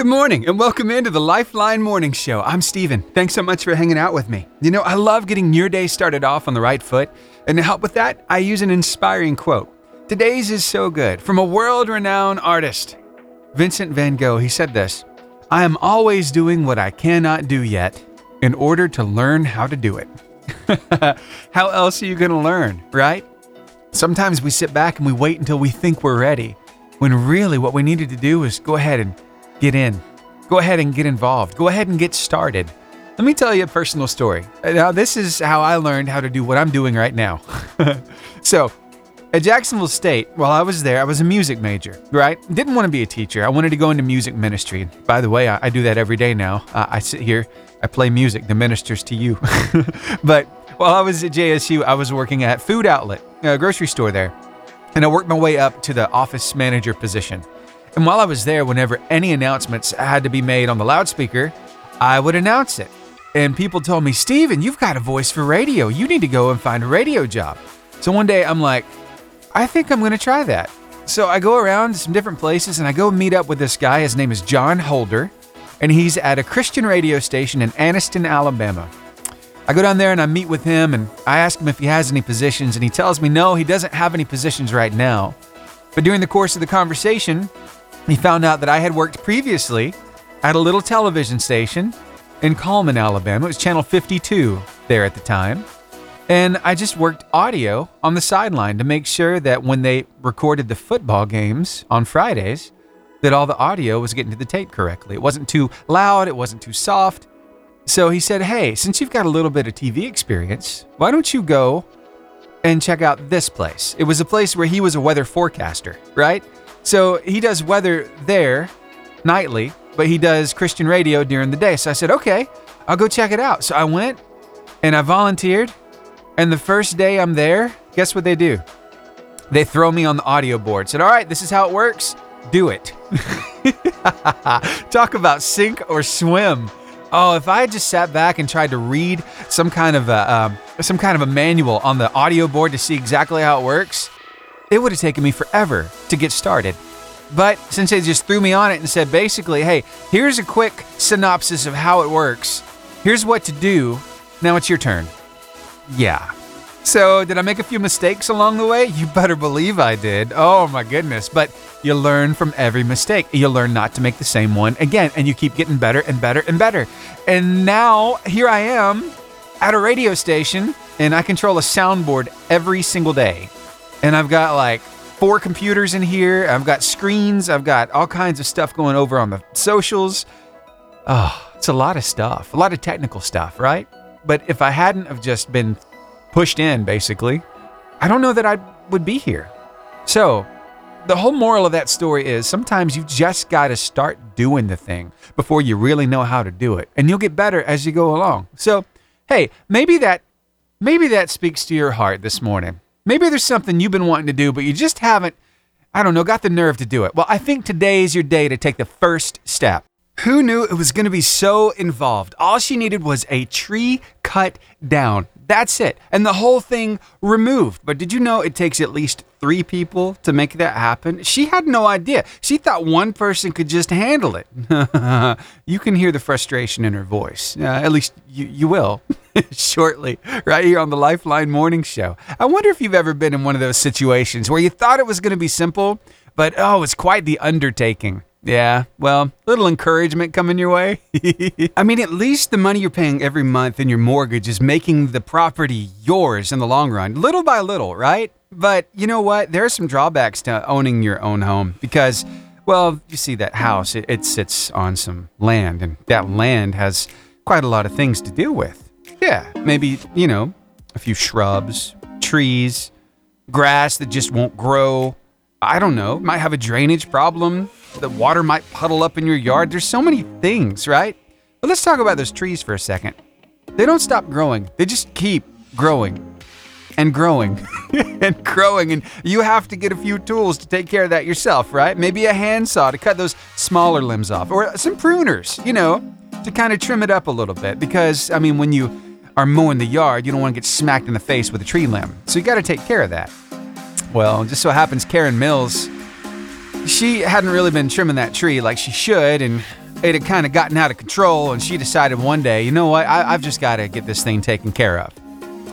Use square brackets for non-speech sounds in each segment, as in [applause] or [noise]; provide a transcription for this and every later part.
Good morning and welcome into the Lifeline Morning Show. I'm Steven. Thanks so much for hanging out with me. You know, I love getting your day started off on the right foot, and to help with that, I use an inspiring quote. Today's is so good from a world renowned artist. Vincent van Gogh, he said this I am always doing what I cannot do yet in order to learn how to do it. [laughs] how else are you going to learn, right? Sometimes we sit back and we wait until we think we're ready, when really what we needed to do is go ahead and get in. Go ahead and get involved. Go ahead and get started. Let me tell you a personal story. Now, this is how I learned how to do what I'm doing right now. [laughs] so, at Jacksonville State, while I was there, I was a music major, right? Didn't want to be a teacher. I wanted to go into music ministry. By the way, I, I do that every day now. Uh, I sit here, I play music that ministers to you. [laughs] but while I was at JSU, I was working at Food Outlet, a grocery store there. And I worked my way up to the office manager position. And while I was there, whenever any announcements had to be made on the loudspeaker, I would announce it. And people told me, Steven, you've got a voice for radio. You need to go and find a radio job. So one day I'm like, I think I'm going to try that. So I go around to some different places and I go meet up with this guy. His name is John Holder, and he's at a Christian radio station in Anniston, Alabama. I go down there and I meet with him and I ask him if he has any positions, and he tells me no, he doesn't have any positions right now. But during the course of the conversation, he found out that I had worked previously at a little television station in Cullman, Alabama. It was channel 52 there at the time. And I just worked audio on the sideline to make sure that when they recorded the football games on Fridays, that all the audio was getting to the tape correctly. It wasn't too loud, it wasn't too soft. So he said, Hey, since you've got a little bit of TV experience, why don't you go and check out this place? It was a place where he was a weather forecaster, right? So he does weather there nightly, but he does Christian radio during the day. So I said, Okay, I'll go check it out. So I went and I volunteered and the first day I'm there, guess what they do? They throw me on the audio board. Said, "All right, this is how it works. Do it." [laughs] Talk about sink or swim. Oh, if I had just sat back and tried to read some kind of a um, some kind of a manual on the audio board to see exactly how it works, it would have taken me forever to get started. But since they just threw me on it and said basically, "Hey, here's a quick synopsis of how it works. Here's what to do. Now it's your turn." Yeah. So, did I make a few mistakes along the way? You better believe I did. Oh my goodness. But you learn from every mistake. You learn not to make the same one again, and you keep getting better and better and better. And now, here I am at a radio station, and I control a soundboard every single day. And I've got like four computers in here, I've got screens, I've got all kinds of stuff going over on the socials. Oh, it's a lot of stuff, a lot of technical stuff, right? But if I hadn't have just been pushed in, basically, I don't know that I would be here. So, the whole moral of that story is sometimes you just got to start doing the thing before you really know how to do it, and you'll get better as you go along. So, hey, maybe that maybe that speaks to your heart this morning. Maybe there's something you've been wanting to do, but you just haven't I don't know, got the nerve to do it. Well, I think today is your day to take the first step. Who knew it was going to be so involved? All she needed was a tree cut down. That's it. And the whole thing removed. But did you know it takes at least three people to make that happen? She had no idea. She thought one person could just handle it. [laughs] you can hear the frustration in her voice. Uh, at least you, you will [laughs] [laughs] shortly, right here on the Lifeline Morning Show. I wonder if you've ever been in one of those situations where you thought it was going to be simple, but oh, it's quite the undertaking. Yeah, well, little encouragement coming your way. [laughs] I mean, at least the money you're paying every month in your mortgage is making the property yours in the long run, little by little, right? But you know what? There are some drawbacks to owning your own home because, well, you see that house, it, it sits on some land, and that land has quite a lot of things to deal with. Yeah, maybe, you know, a few shrubs, trees, grass that just won't grow. I don't know, might have a drainage problem the water might puddle up in your yard. There's so many things, right? But let's talk about those trees for a second. They don't stop growing, they just keep growing and growing [laughs] and growing. And you have to get a few tools to take care of that yourself, right? Maybe a handsaw to cut those smaller limbs off, or some pruners, you know, to kind of trim it up a little bit. Because, I mean, when you are mowing the yard, you don't want to get smacked in the face with a tree limb. So you got to take care of that. Well, just so happens Karen Mills she hadn't really been trimming that tree like she should, and it had kind of gotten out of control, and she decided one day, you know what, I, I've just got to get this thing taken care of.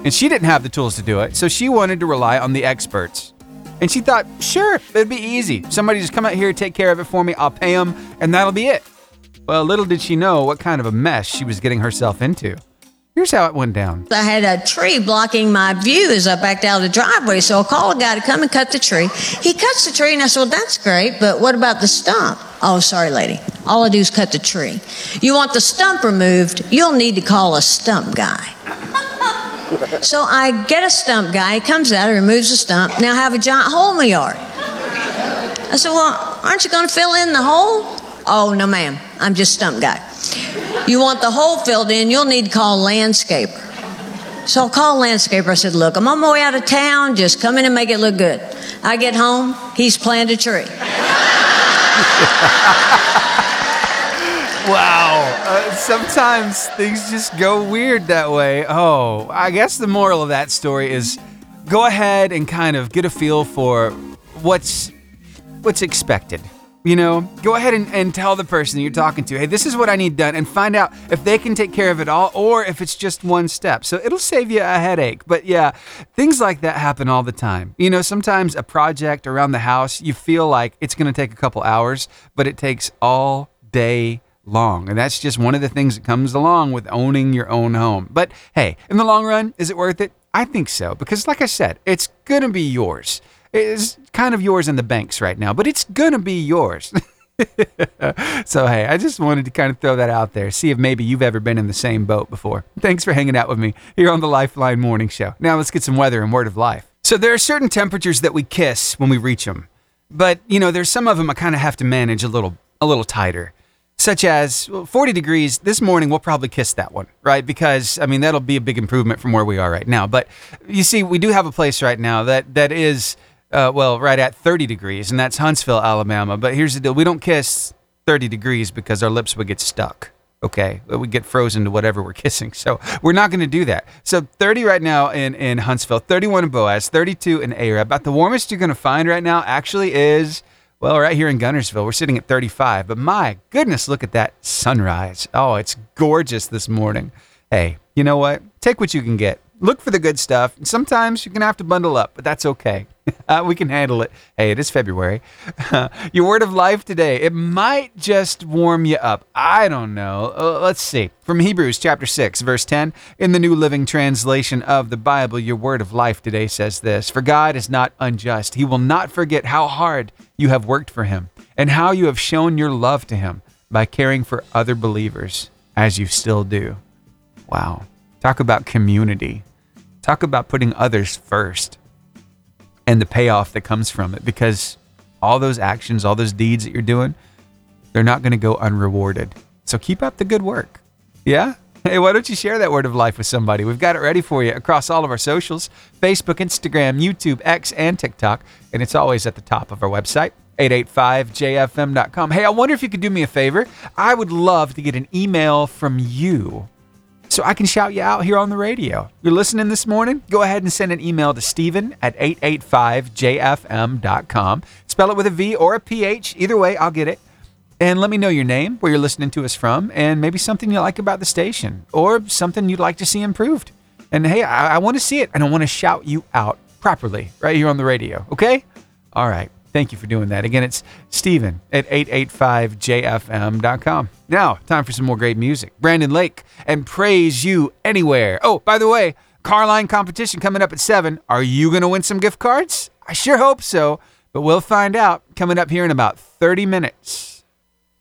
And she didn't have the tools to do it, so she wanted to rely on the experts. And she thought, sure, it'd be easy. Somebody just come out here, take care of it for me, I'll pay them, and that'll be it. Well, little did she know what kind of a mess she was getting herself into. Here's how it went down. I had a tree blocking my view as I backed out of the driveway, so I called a guy to come and cut the tree. He cuts the tree, and I said, Well, that's great, but what about the stump? Oh, sorry, lady. All I do is cut the tree. You want the stump removed, you'll need to call a stump guy. [laughs] So I get a stump guy, he comes out, he removes the stump. Now I have a giant hole in my yard. I said, Well, aren't you going to fill in the hole? Oh, no, ma'am. I'm just stump guy. You want the hole filled in, you'll need to call a landscaper. So I called landscaper. I said, Look, I'm on my way out of town. Just come in and make it look good. I get home, he's planted a tree. Wow. Uh, sometimes things just go weird that way. Oh, I guess the moral of that story is go ahead and kind of get a feel for what's what's expected. You know, go ahead and, and tell the person you're talking to, hey, this is what I need done, and find out if they can take care of it all or if it's just one step. So it'll save you a headache. But yeah, things like that happen all the time. You know, sometimes a project around the house, you feel like it's going to take a couple hours, but it takes all day long. And that's just one of the things that comes along with owning your own home. But hey, in the long run, is it worth it? I think so. Because, like I said, it's going to be yours. It's kind of yours in the banks right now, but it's going to be yours. [laughs] so, hey, I just wanted to kind of throw that out there, see if maybe you've ever been in the same boat before. Thanks for hanging out with me here on the Lifeline Morning Show. Now, let's get some weather and word of life. So, there are certain temperatures that we kiss when we reach them. But, you know, there's some of them I kind of have to manage a little a little tighter such as 40 degrees this morning we'll probably kiss that one right because i mean that'll be a big improvement from where we are right now but you see we do have a place right now that that is uh, well right at 30 degrees and that's huntsville alabama but here's the deal we don't kiss 30 degrees because our lips would get stuck okay we get frozen to whatever we're [laughs] kissing so we're not going to do that so 30 right now in in huntsville 31 in boaz 32 in arab about the warmest you're going to find right now actually is well, right here in Guntersville. we're sitting at 35, but my goodness, look at that sunrise. Oh, it's gorgeous this morning. Hey, you know what? Take what you can get. Look for the good stuff. Sometimes you're going to have to bundle up, but that's okay. [laughs] Uh, we can handle it. Hey, it is February. [laughs] Your word of life today, it might just warm you up. I don't know. Uh, let's see. From Hebrews chapter 6, verse 10, in the New Living Translation of the Bible, your word of life today says this For God is not unjust. He will not forget how hard you have worked for Him and how you have shown your love to Him by caring for other believers as you still do. Wow. Talk about community. Talk about putting others first and the payoff that comes from it because all those actions, all those deeds that you're doing, they're not going to go unrewarded. So keep up the good work. Yeah? Hey, why don't you share that word of life with somebody? We've got it ready for you across all of our socials Facebook, Instagram, YouTube, X, and TikTok. And it's always at the top of our website, 885jfm.com. Hey, I wonder if you could do me a favor. I would love to get an email from you so I can shout you out here on the radio. You're listening this morning? Go ahead and send an email to Stephen at 885jfm.com. Spell it with a V or a PH. Either way, I'll get it. And let me know your name, where you're listening to us from, and maybe something you like about the station or something you'd like to see improved. And hey, I, I want to see it and I want to shout you out properly right here on the radio. Okay? All right. Thank you for doing that. Again, it's Stephen at 885jfm.com. Now, time for some more great music. Brandon Lake and Praise You Anywhere. Oh, by the way, Carline competition coming up at 7. Are you going to win some gift cards? I sure hope so, but we'll find out coming up here in about 30 minutes.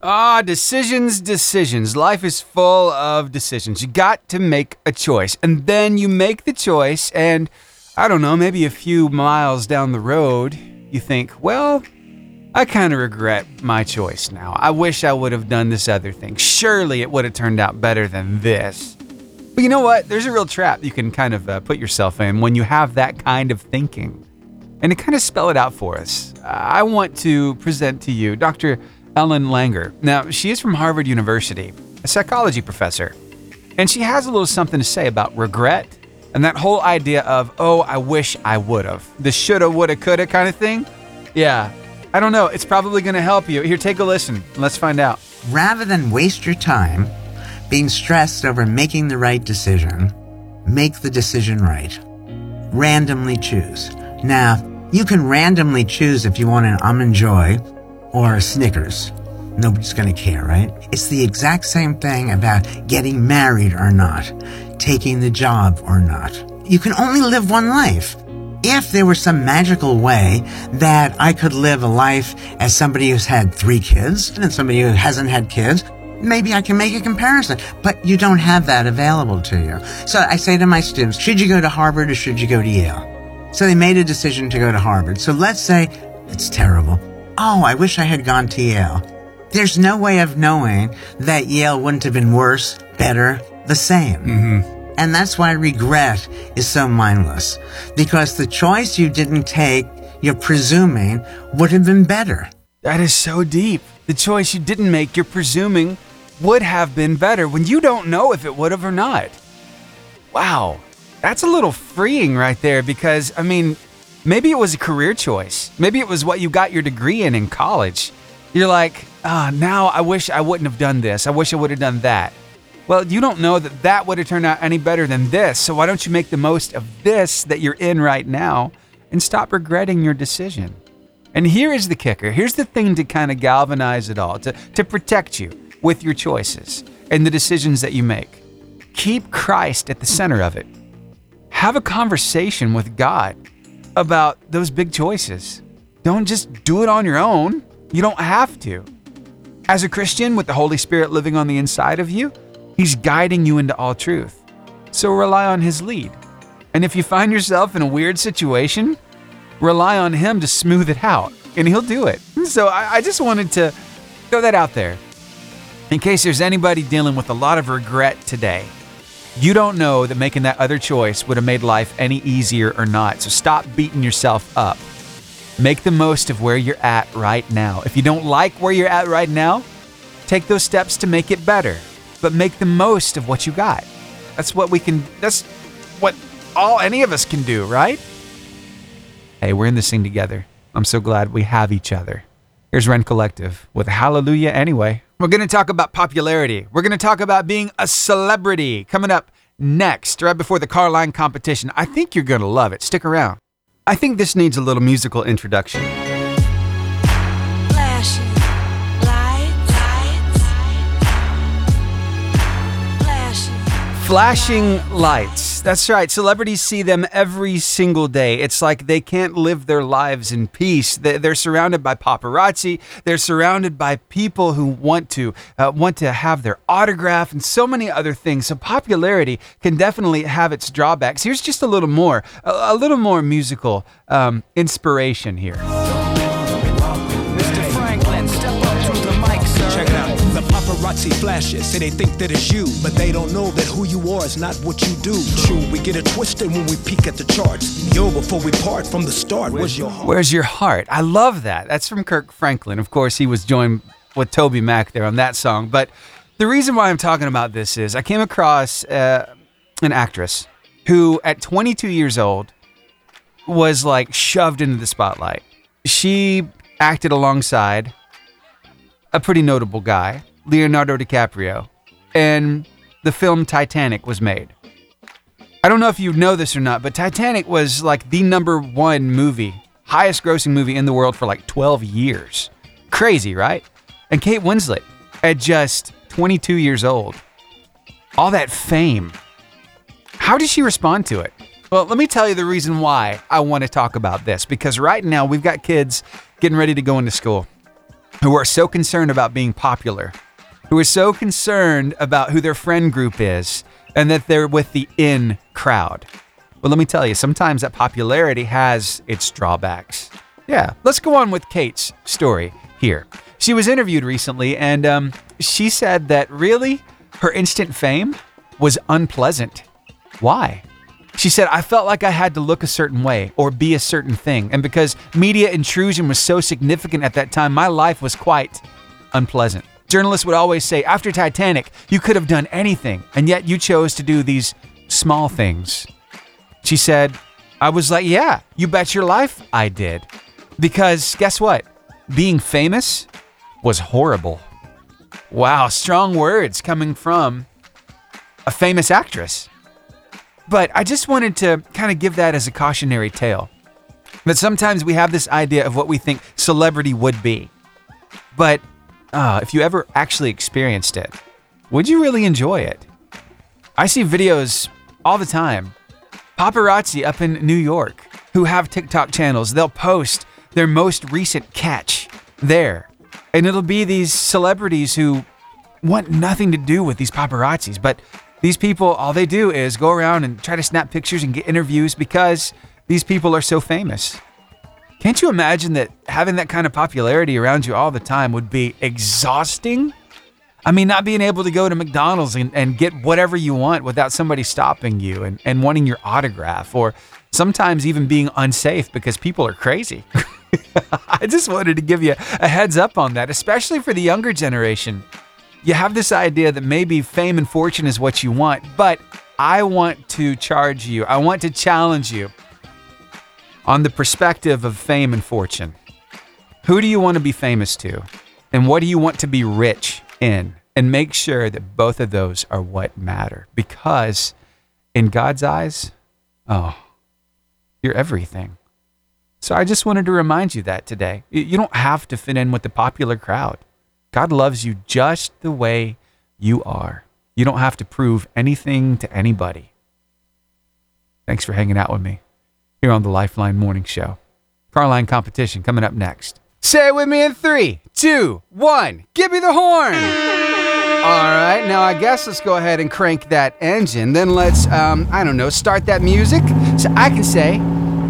Ah, decisions, decisions. Life is full of decisions. You got to make a choice. And then you make the choice, and I don't know, maybe a few miles down the road, you think, well, I kind of regret my choice now. I wish I would have done this other thing. Surely it would have turned out better than this. But you know what? There's a real trap you can kind of uh, put yourself in when you have that kind of thinking. And to kind of spell it out for us, I want to present to you Dr. Ellen Langer. Now, she is from Harvard University, a psychology professor, and she has a little something to say about regret and that whole idea of, oh, I wish I would have. The shoulda, woulda, coulda kind of thing. Yeah. I don't know. It's probably going to help you. Here, take a listen. Let's find out. rather than waste your time being stressed over making the right decision, make the decision right. Randomly choose. Now, you can randomly choose if you want an almond joy or a Snickers. Nobody's going to care, right? It's the exact same thing about getting married or not, taking the job or not. You can only live one life. If there were some magical way that I could live a life as somebody who's had three kids and somebody who hasn't had kids, maybe I can make a comparison, but you don't have that available to you. So I say to my students, should you go to Harvard or should you go to Yale? So they made a decision to go to Harvard. So let's say it's terrible. Oh, I wish I had gone to Yale. There's no way of knowing that Yale wouldn't have been worse, better, the same. Mm-hmm. And that's why regret is so mindless. Because the choice you didn't take, you're presuming, would have been better. That is so deep. The choice you didn't make, you're presuming, would have been better when you don't know if it would have or not. Wow. That's a little freeing right there because, I mean, maybe it was a career choice. Maybe it was what you got your degree in in college. You're like, ah, oh, now I wish I wouldn't have done this. I wish I would have done that. Well, you don't know that that would have turned out any better than this. So why don't you make the most of this that you're in right now and stop regretting your decision? And here is the kicker. Here's the thing to kind of galvanize it all, to, to protect you with your choices and the decisions that you make. Keep Christ at the center of it. Have a conversation with God about those big choices. Don't just do it on your own. You don't have to. As a Christian with the Holy Spirit living on the inside of you, He's guiding you into all truth. So rely on His lead. And if you find yourself in a weird situation, rely on Him to smooth it out, and He'll do it. So I, I just wanted to throw that out there. In case there's anybody dealing with a lot of regret today, you don't know that making that other choice would have made life any easier or not. So stop beating yourself up. Make the most of where you're at right now. If you don't like where you're at right now, take those steps to make it better but make the most of what you got. That's what we can, that's what all any of us can do, right? Hey, we're in this thing together. I'm so glad we have each other. Here's Rend Collective with Hallelujah Anyway. We're going to talk about popularity. We're going to talk about being a celebrity coming up next, right before the car line competition. I think you're going to love it. Stick around. I think this needs a little musical introduction. Flashing lights. That's right. Celebrities see them every single day. It's like they can't live their lives in peace. They're surrounded by paparazzi. They're surrounded by people who want to uh, want to have their autograph and so many other things. So popularity can definitely have its drawbacks. Here's just a little more, a, little more musical um, inspiration here. Paparazzi flashes, say they think that it's you, but they don't know that who you are is not what you do. True, we get it twisted when we peek at the charts. Yo, before we part from the start, where's your heart? Where's your heart? I love that. That's from Kirk Franklin. Of course, he was joined with Toby Mac there on that song. But the reason why I'm talking about this is I came across uh, an actress who, at 22 years old, was like shoved into the spotlight. She acted alongside a pretty notable guy Leonardo DiCaprio, and the film Titanic was made. I don't know if you know this or not, but Titanic was like the number one movie, highest grossing movie in the world for like 12 years. Crazy, right? And Kate Winslet, at just 22 years old, all that fame. How did she respond to it? Well, let me tell you the reason why I want to talk about this because right now we've got kids getting ready to go into school who are so concerned about being popular who are so concerned about who their friend group is and that they're with the in crowd. Well, let me tell you, sometimes that popularity has its drawbacks. Yeah, let's go on with Kate's story here. She was interviewed recently and um, she said that really her instant fame was unpleasant. Why? She said, I felt like I had to look a certain way or be a certain thing. And because media intrusion was so significant at that time, my life was quite unpleasant. Journalists would always say, after Titanic, you could have done anything, and yet you chose to do these small things. She said, I was like, yeah, you bet your life I did. Because guess what? Being famous was horrible. Wow, strong words coming from a famous actress. But I just wanted to kind of give that as a cautionary tale. That sometimes we have this idea of what we think celebrity would be. But uh, if you ever actually experienced it, would you really enjoy it? I see videos all the time. Paparazzi up in New York who have TikTok channels, they'll post their most recent catch there. And it'll be these celebrities who want nothing to do with these paparazzis, but these people, all they do is go around and try to snap pictures and get interviews because these people are so famous. Can't you imagine that having that kind of popularity around you all the time would be exhausting? I mean, not being able to go to McDonald's and, and get whatever you want without somebody stopping you and, and wanting your autograph, or sometimes even being unsafe because people are crazy. [laughs] I just wanted to give you a heads up on that, especially for the younger generation. You have this idea that maybe fame and fortune is what you want, but I want to charge you, I want to challenge you on the perspective of fame and fortune. Who do you want to be famous to? And what do you want to be rich in? And make sure that both of those are what matter. Because in God's eyes, oh, you're everything. So I just wanted to remind you that today. You don't have to fit in with the popular crowd. God loves you just the way you are. You don't have to prove anything to anybody. Thanks for hanging out with me here on the Lifeline Morning Show. Carline competition coming up next. Say it with me in three, two, one. Give me the horn. All right, now I guess let's go ahead and crank that engine. Then let's, um, I don't know, start that music so I can say,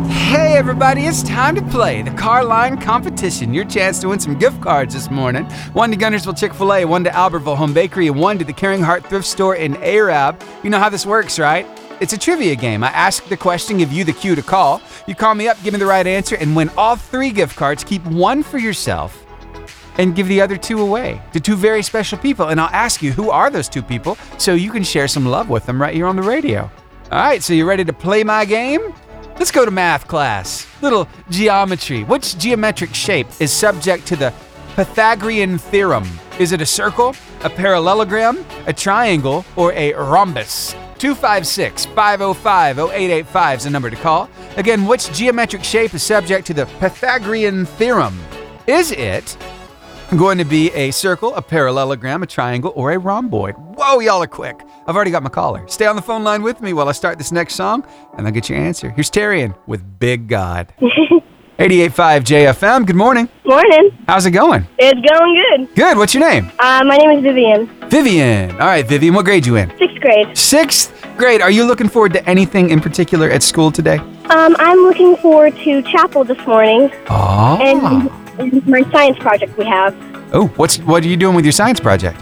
Hey everybody, it's time to play the Carline competition. Your chance to win some gift cards this morning. One to Guntersville Chick-fil-A, one to Albertville Home Bakery, and one to the Caring Heart Thrift Store in Arab. You know how this works, right? It's a trivia game. I ask the question, give you the cue to call. You call me up, give me the right answer, and win all three gift cards. Keep one for yourself and give the other two away to two very special people. And I'll ask you, who are those two people so you can share some love with them right here on the radio. All right, so you ready to play my game? Let's go to math class. Little geometry. Which geometric shape is subject to the Pythagorean theorem? Is it a circle, a parallelogram, a triangle, or a rhombus? 256 505 0885 is the number to call. Again, which geometric shape is subject to the Pythagorean theorem? Is it going to be a circle, a parallelogram, a triangle, or a rhomboid? Whoa, y'all are quick. I've already got my caller. Stay on the phone line with me while I start this next song, and I'll get your answer. Here's Terrian with Big God. [laughs] 88.5 JFM. Good morning. Morning. How's it going? It's going good. Good. What's your name? Uh, my name is Vivian. Vivian. All right, Vivian. What grade you in? Sixth grade. Sixth grade. Are you looking forward to anything in particular at school today? Um, I'm looking forward to chapel this morning Oh. and, and my science project we have. oh, what's what are you doing with your science project?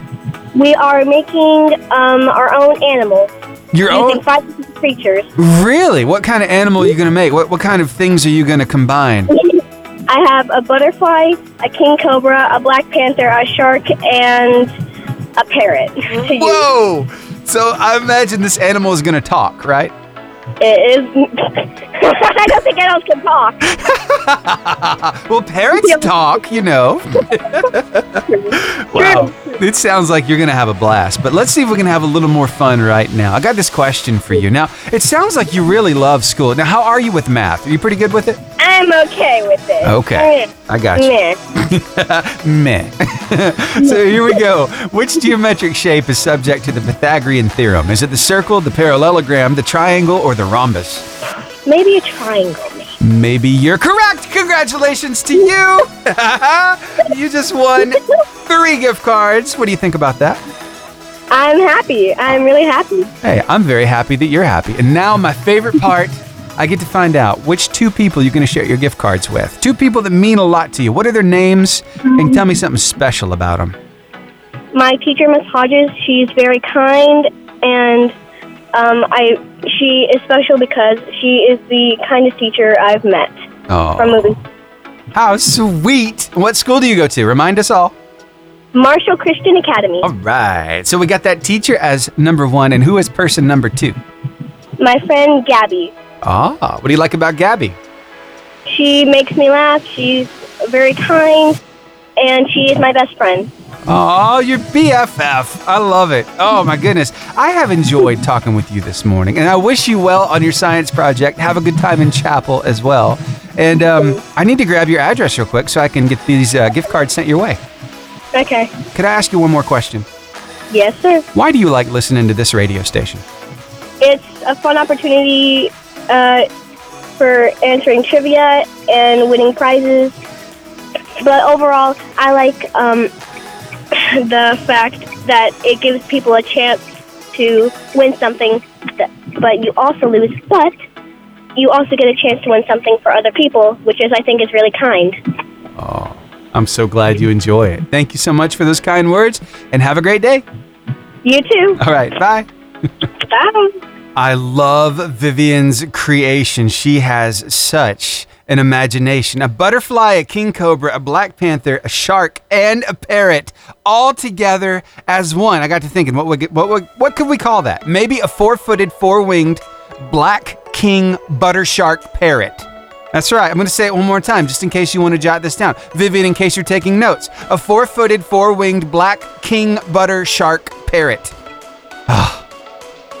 We are making um, our own animals Your using own. five different creatures. Really? What kind of animal are you going to make? What what kind of things are you going to combine? I have a butterfly, a king cobra, a black panther, a shark, and a parrot. to use. Whoa! So I imagine this animal is going to talk, right? It is. [laughs] I don't think animals can talk. [laughs] well, parrots Yeah. talk, you know. wow. [laughs] It sounds like you're going to have a blast, but let's see if we can have a little more fun right now. I got this question for you. Now, it sounds like you really love school. Now, how are you with math? Are you pretty good with it? I'm okay with it. Okay. I got you. Meh. [laughs] Meh. [laughs] so here we go. Which geometric shape is subject to the Pythagorean theorem? Is it the circle, the parallelogram, the triangle, or the rhombus? Maybe a triangle. maybe. Maybe you're correct. Congratulations to you. [laughs] you just won three gift cards. What do you think about that? I'm happy. I'm really happy. Hey, I'm very happy that you're happy. And now, my favorite part I get to find out which two people you're going to share your gift cards with. Two people that mean a lot to you. What are their names? And tell me something special about them. My teacher, Miss Hodges, she's very kind, and um, I she is special because she is the kindest teacher I've met oh. from moving. how sweet. What school do you go to? Remind us all. Marshall Christian Academy. All right. So we got that teacher as number one. And who is person number two? My friend Gabby. Ah, what do you like about Gabby? She makes me laugh. She's very kind, and she is my best friend. Oh, your BFF. I love it. Oh, my goodness. I have enjoyed talking with you this morning, and I wish you well on your science project. Have a good time in chapel as well. And um, I need to grab your address real quick so I can get these uh, gift cards sent your way. Okay. Could I ask you one more question? Yes, sir. Why do you like listening to this radio station? It's a fun opportunity uh, for answering trivia and winning prizes. But overall, I like um, [laughs] the fact that it gives people a chance to win something, that, but you also lose. But you also get a chance to win something for other people, which is, I think, is really kind. Oh, I'm so glad you enjoy it. Thank you so much for those kind words, and have a great day. You too. All right, bye. [laughs] Bye. I love Vivian's creation. She has such an imagination. A butterfly, a king cobra, a black panther, a shark, and a parrot all together as one. I got to thinking, what would, what would, what could we call that? Maybe a four-footed, four-winged black king butter shark parrot. That's right. I'm going to say it one more time just in case you want to jot this down. Vivian, in case you're taking notes. A four footed, four winged black king butter shark parrot. Ah.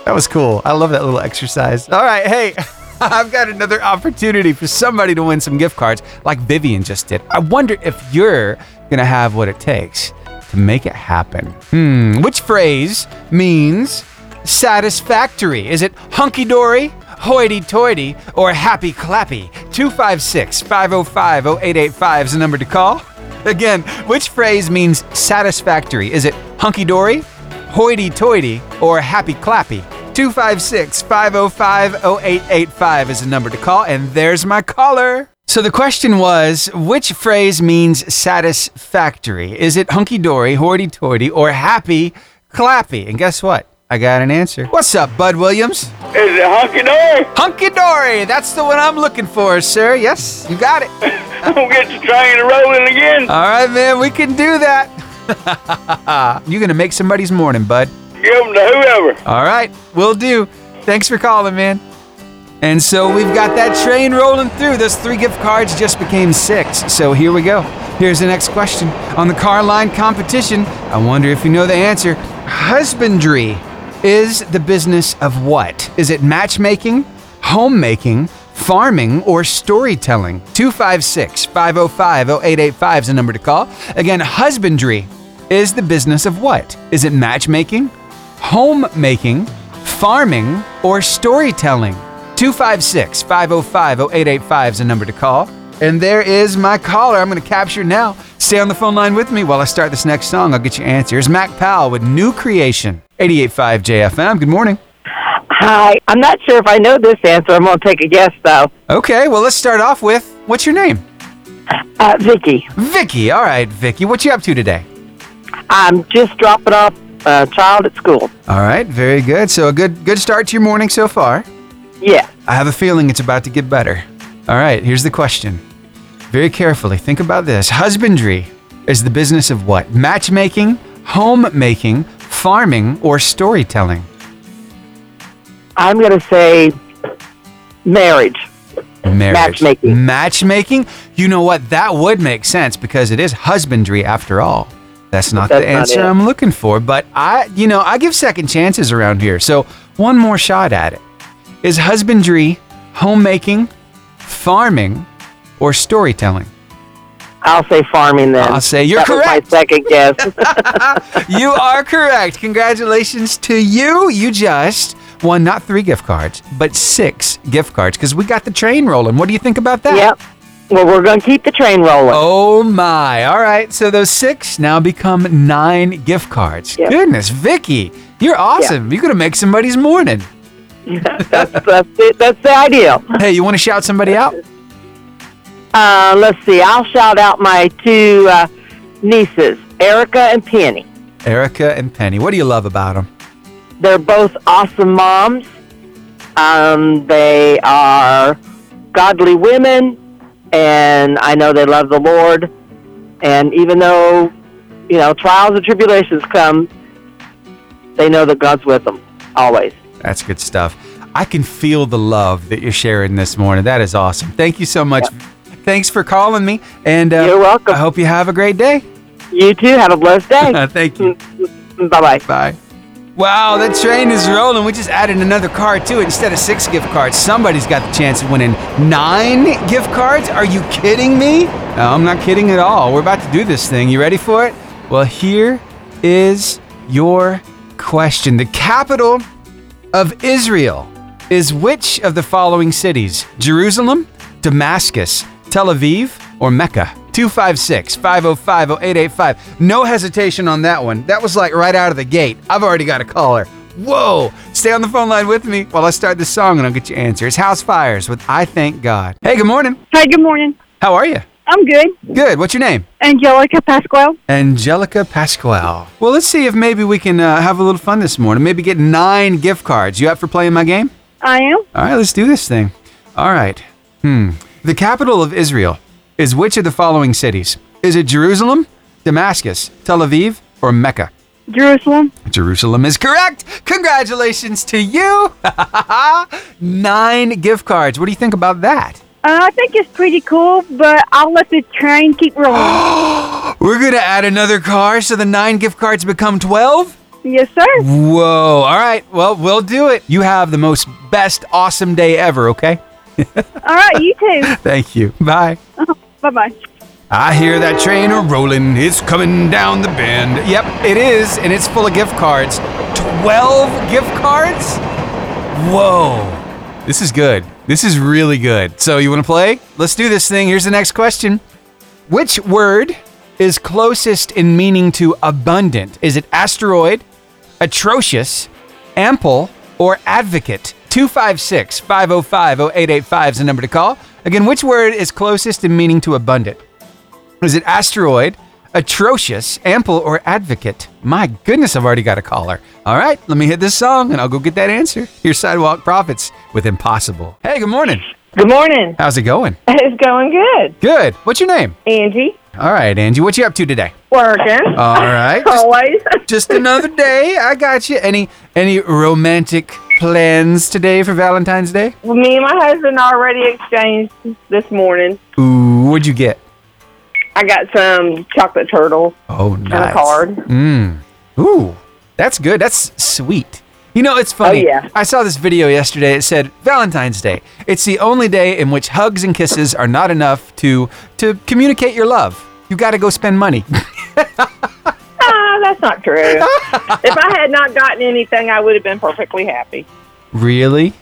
That was cool. I love that little exercise. All right. Hey, [laughs] I've got another opportunity for somebody to win some gift cards like Vivian just did. I wonder if you're going to have what it takes to make it happen. Hmm. Which phrase means satisfactory? Is it hunky dory? hoity toity, or happy clappy. 256 505 0885 is the number to call. Again, which phrase means satisfactory? Is it hunky dory, hoity toity, or happy clappy? 256 505 0885 is the number to call, and there's my caller. So the question was which phrase means satisfactory? Is it hunky dory, hoity toity, or happy clappy? And guess what? I got an answer. What's up, Bud Williams? Is it hunky dory? Hunky dory. That's the one I'm looking for, sir. Yes, you got it. [laughs] we'll get the train rolling again. All right, man. We can do that. [laughs] You're gonna make somebody's morning, Bud. Give them to whoever. All right, we'll do. Thanks for calling, man. And so we've got that train rolling through. Those three gift cards just became six. So here we go. Here's the next question. On the car line competition, I wonder if you know the answer. Husbandry is the business of what? Is it matchmaking, homemaking, farming, or storytelling? 256 505 0885 is the number to call. Again, husbandry is the business of what? Is it matchmaking, homemaking, farming, or storytelling? 256 505 0885 is the number to call. And there is my caller. I'm going to capture now. Stay on the phone line with me while I start this next song. I'll get you answers. Mac Powell with New Creation, 88.5 JFM. Good morning. Hi. I'm not sure if I know this answer. I'm going to take a guess, though. Okay. Well, let's start off with what's your name? Uh, Vicky. Vicky. All right, Vicky. What you up to today? I'm just dropping off a child at school. All right. Very good. So a good good start to your morning so far. Yeah. I have a feeling it's about to get better. All right, here's the question. Very carefully, think about this. Husbandry is the business of what? Matchmaking, homemaking, farming, or storytelling? I'm going to say marriage. Marriage. Matchmaking. Matchmaking? You know what? That would make sense because it is husbandry after all. That's not That's the not answer it. I'm looking for, but I, you know, I give second chances around here. So, one more shot at it. Is husbandry, homemaking, farming, or storytelling? I'll say farming then. I'll say you're that correct. my second guess. [laughs] you are correct. Congratulations to you. You just won not three gift cards, but six gift cards because we got the train rolling. What do you think about that? yep. Well, we're going to keep the train rolling. Oh my. All right. So those six now become nine gift cards. Yep. Goodness, Vicky, you're awesome. You're going to make somebody's morning. [laughs] that's, that's, it. that's the ideal. Hey, you want to shout somebody out? Uh, let's see. I'll shout out my two uh, nieces, Erica and Penny. Erica and Penny. What do you love about them? They're both awesome moms. Um, they are godly women, and I know they love the Lord. And even though, you know, trials and tribulations come, they know that God's with them always. That's good stuff. I can feel the love that you're sharing this morning. That is awesome. Thank you so much. Thanks for calling me. And uh, You're welcome. I hope you have a great day. You too. Have a blessed day. [laughs] Thank you. [laughs] Bye bye bye. Wow, that train is rolling. We just added another card to it instead of six gift cards. Somebody's got the chance of winning nine gift cards. Are you kidding me? No, I'm not kidding at all. We're about to do this thing. You ready for it? Well, here is your question. The capital of Israel is which of the following cities? Jerusalem, Damascus, Tel Aviv, or Mecca? 256 505 0885. No hesitation on that one. That was like right out of the gate. I've already got a caller. Whoa! Stay on the phone line with me while I start this song and I'll get your answer. It's House Fires with I Thank God. Hey, good morning. Hi, good morning. How are you? I'm good. Good. What's your name? Angelica Pasquale. Angelica Pasquale. Well, let's see if maybe we can uh, have a little fun this morning. Maybe get nine gift cards. You up for playing my game? I am. All right, let's do this thing. All right. Hmm. The capital of Israel is which of the following cities? Is it Jerusalem, Damascus, Tel Aviv, or Mecca? Jerusalem. Jerusalem is correct. Congratulations to you. [laughs] Nine gift cards. What do you think about that? Uh, I think it's pretty cool, but I'll let the train keep rolling. [gasps] We're going to add another car so the nine gift cards become 12? yes, sir. Whoa. All right. Well, we'll do it. You have the most best awesome day ever, okay? [laughs] All right, you too. Thank you. Bye. [laughs] bye bye. I hear that train a rolling. It's coming down the bend. Yep, it is, and it's full of gift cards. 12 gift cards? Whoa. This is good. This is really good. So, you want to play? Let's do this thing. Here's the next question Which word is closest in meaning to abundant? Is it asteroid, atrocious, ample, or advocate? 256 505 0885 is the number to call. Again, which word is closest in meaning to abundant? Is it asteroid, atrocious, ample, or advocate? My goodness, I've already got a caller. All right, let me hit this song and I'll go get that answer. Here's Sidewalk Prophets with Impossible. Hey, good morning. Good morning. How's it going? [laughs] It's going good. Good. What's your name? Angie, All right, Angie. What you up to today? working. All right. [laughs] Just, Always. just another day. I got you. Any any romantic plans today for Valentine's Day? Well, Me and my husband already exchanged this morning. Ooh, what'd you get? I got some chocolate turtles Oh, nice. and a card. Mm. Ooh, that's good. That's sweet. You know, it's funny. Oh, yeah. I saw this video yesterday. It said Valentine's Day. It's the only day in which hugs and kisses are not enough to to communicate your love. You got to go spend money. [laughs] That's not true. [laughs] if I had not gotten anything, I would have been perfectly happy. really?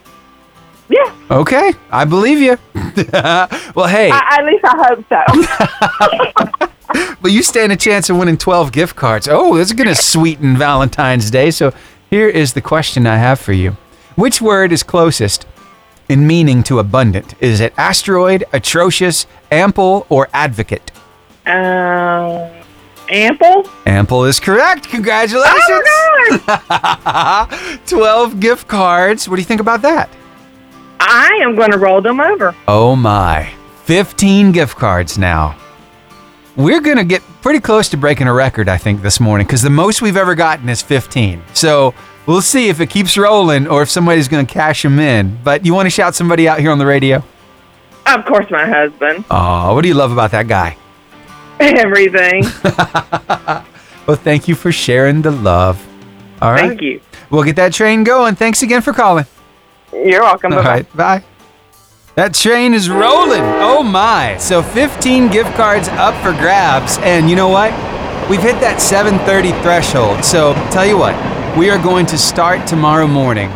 Yeah, Okay, I believe you. [laughs] well, hey, I, at least I hope so. [laughs] but you stand a chance of winning 12 gift cards. Oh, that's going to sweeten Valentine's Day. So here is the question I have for you Which word is closest in meaning to abundant? Is it asteroid, atrocious, ample, or advocate? um, ample. Ample is correct. Congratulations. Oh, [laughs] 12 gift cards. What do you think about that? I am going to roll them over. Oh my. 15 gift cards now. We're going to get pretty close to breaking a record, I think, this morning, because the most we've ever gotten is 15. So we'll see if it keeps rolling or if somebody's going to cash them in. But you want to shout somebody out here on the radio? Of course, my husband. Oh, what do you love about that guy? Everything. [laughs] Well, thank you for sharing the love. All right. Thank you. We'll get that train going. Thanks again for calling. You're welcome. All Bye-bye. right, bye. That train is rolling. Oh my. So 15 gift cards up for grabs. And you know what? We've hit that 7:30 threshold. So tell you what, we are going to start tomorrow morning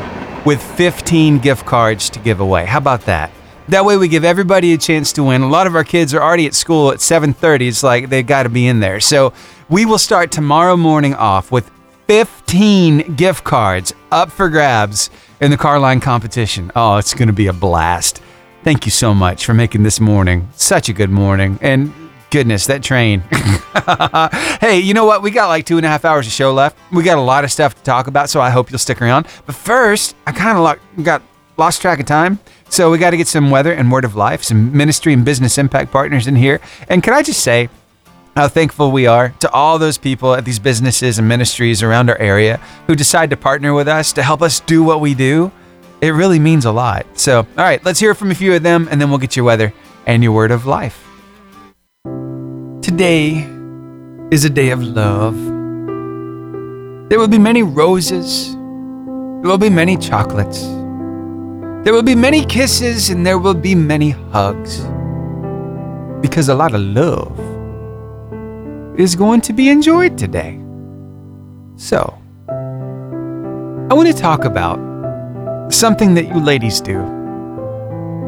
with 15 gift cards to give away. How about that? That way we give everybody a chance to win. A lot of our kids are already at school at 7:30. It's like they've got to be in there. So we will start tomorrow morning off with 15 gift cards up for grabs in the car line competition. Oh, it's going to be a blast. Thank you so much for making this morning such a good morning. And goodness, that train. [laughs] hey, you know what? We got like two and a half hours of show left. We got a lot of stuff to talk about, so I hope you'll stick around. But first, I kind of got lost track of time. So we got to get some weather and word of life, some ministry and business impact partners in here. And can I just say, how thankful we are to all those people at these businesses and ministries around our area who decide to partner with us to help us do what we do. It really means a lot. So, all right, let's hear from a few of them and then we'll get your weather and your word of life. Today is a day of love. There will be many roses. There will be many chocolates. There will be many kisses and there will be many hugs. Because a lot of love is going to be enjoyed today. So, I want to talk about something that you ladies do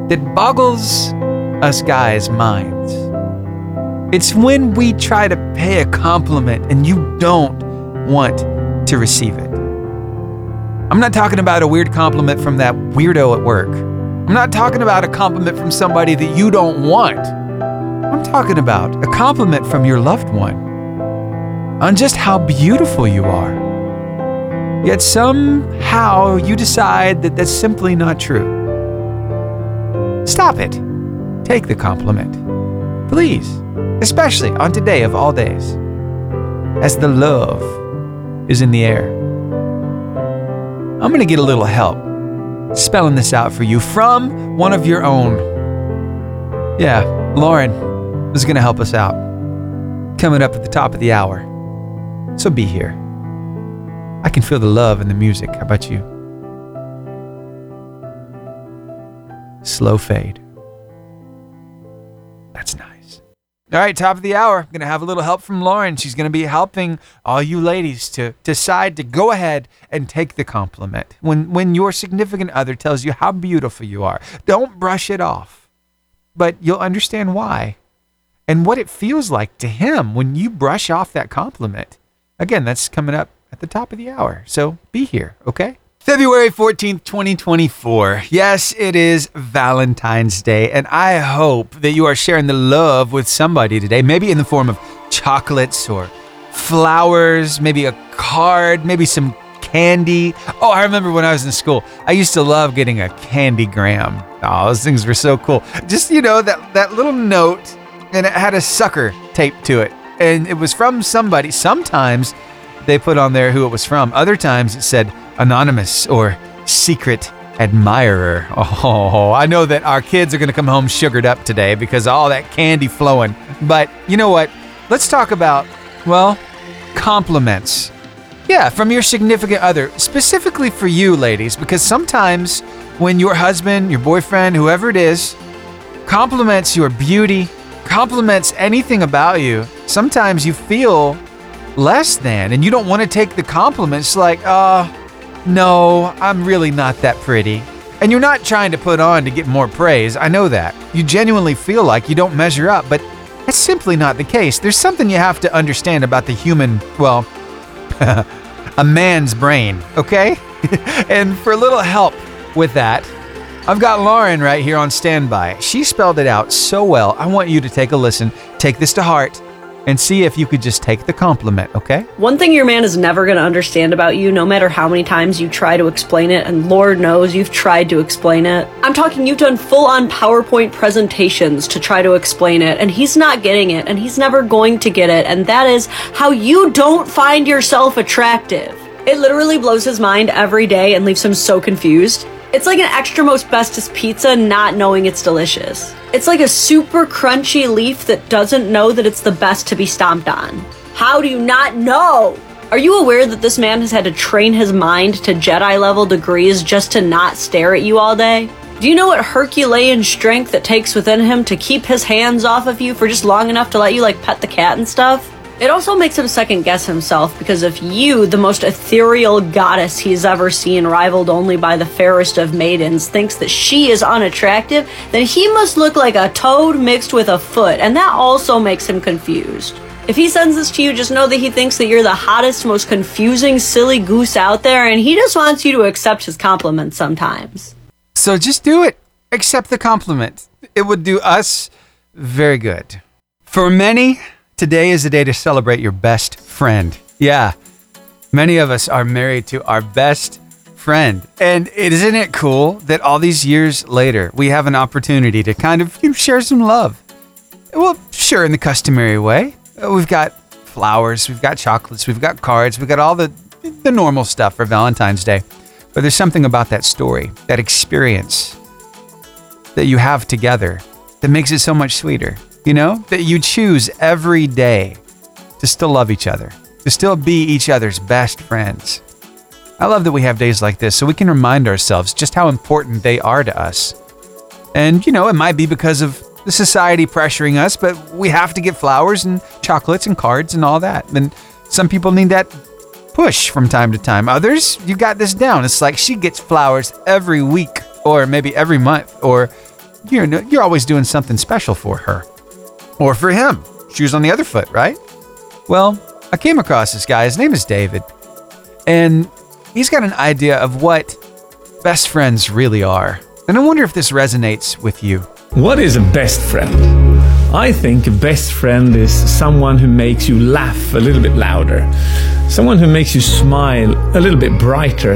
that boggles us guys' minds. It's when we try to pay a compliment and you don't want to receive it. I'm not talking about a weird compliment from that weirdo at work. I'm not talking about a compliment from somebody that you don't want. I'm talking about a compliment from your loved one on just how beautiful you are. Yet somehow you decide that that's simply not true. Stop it. Take the compliment. Please, especially on today of all days, as the love is in the air. I'm going to get a little help spelling this out for you from one of your own. Yeah, Lauren is going to help us out. Coming up at the top of the hour. So be here. I can feel the love in the music. How about you? Slow fade. All right, top of the hour. I'm going to have a little help from Lauren. She's going to be helping all you ladies to decide to go ahead and take the compliment. When when your significant other tells you how beautiful you are, don't brush it off. But you'll understand why and what it feels like to him when you brush off that compliment. Again, that's coming up at the top of the hour. So be here, okay? February 14th, 2024. Yes, it is Valentine's Day, and I hope that you are sharing the love with somebody today, maybe in the form of chocolates or flowers, maybe a card, maybe some candy. Oh, I remember when I was in school, I used to love getting a candy gram. Oh, those things were so cool. Just, you know, that, that little note, and it had a sucker taped to it. And it was from somebody. Sometimes they put on there who it was from, other times it said, anonymous or secret admirer. [laughs] Oh, I know that our kids are going to come home sugared up today because all that candy flowing. But you know what? Let's talk about, well, compliments. Yeah, from your significant other, specifically for you, ladies, because sometimes when your husband, your boyfriend, whoever it is, compliments your beauty, compliments anything about you, sometimes you feel less than and you don't want to take the compliments like, oh, no, I'm really not that pretty. And you're not trying to put on to get more praise. I know that. You genuinely feel like you don't measure up, but that's simply not the case. There's something you have to understand about the human, well, [laughs] a man's brain, okay? [laughs] and for a little help with that, I've got Lauren right here on standby. She spelled it out so well. I want you to take a listen, take this to heart, and see if you could just take the compliment, okay? One thing your man is never going to understand about you, no matter how many times you try to explain it, and Lord knows you've tried to explain it. I'm talking you've done full on PowerPoint presentations to try to explain it, and he's not getting it, and he's never going to get it, and that is how you don't find yourself attractive. It literally blows his mind every day and leaves him so confused. It's like an extra most bestest pizza not knowing it's delicious. It's like a super crunchy leaf that doesn't know that it's the best to be stomped on. How do you not know? Are you aware that this man has had to train his mind to Jedi level degrees just to not stare at you all day? Do you know what Herculean strength it takes within him to keep his hands off of you for just long enough to let you like pet the cat and stuff? It also makes him second guess himself because if you, the most ethereal goddess he's ever seen, rivaled only by the fairest of maidens, thinks that she is unattractive, then he must look like a toad mixed with a foot, and that also makes him confused. If he sends this to you, just know that he thinks that you're the hottest, most confusing, silly goose out there, and he just wants you to accept his compliments sometimes. So just do it. Accept the compliment. It would do us very good. For many, Today is the day to celebrate your best friend. Yeah, many of us are married to our best friend. And isn't it cool that all these years later, we have an opportunity to kind of share some love? Well, sure, in the customary way. Uh, we've got flowers, we've got chocolates, we've got cards, we've got all the, the normal stuff for Valentine's Day. But there's something about that story, that experience that you have together that makes it so much sweeter you know, that you choose every day to still love each other, to still be each other's best friends. I love that we have days like this so we can remind ourselves just how important they are to us. And, you know, it might be because of the society pressuring us, but we have to get flowers and chocolates and cards and all that. And some people need that push from time to time. Others, you got this down. It's like she gets flowers every week or maybe every month, or you're, you're always doing something special for her or for him. Shoes on the other foot, right? Well, I came across this guy. His name is David. And he's got an idea of what best friends really are. And I wonder if this resonates with you. What is a best friend? I think a best friend is someone who makes you laugh a little bit louder, someone who makes you smile a little bit brighter,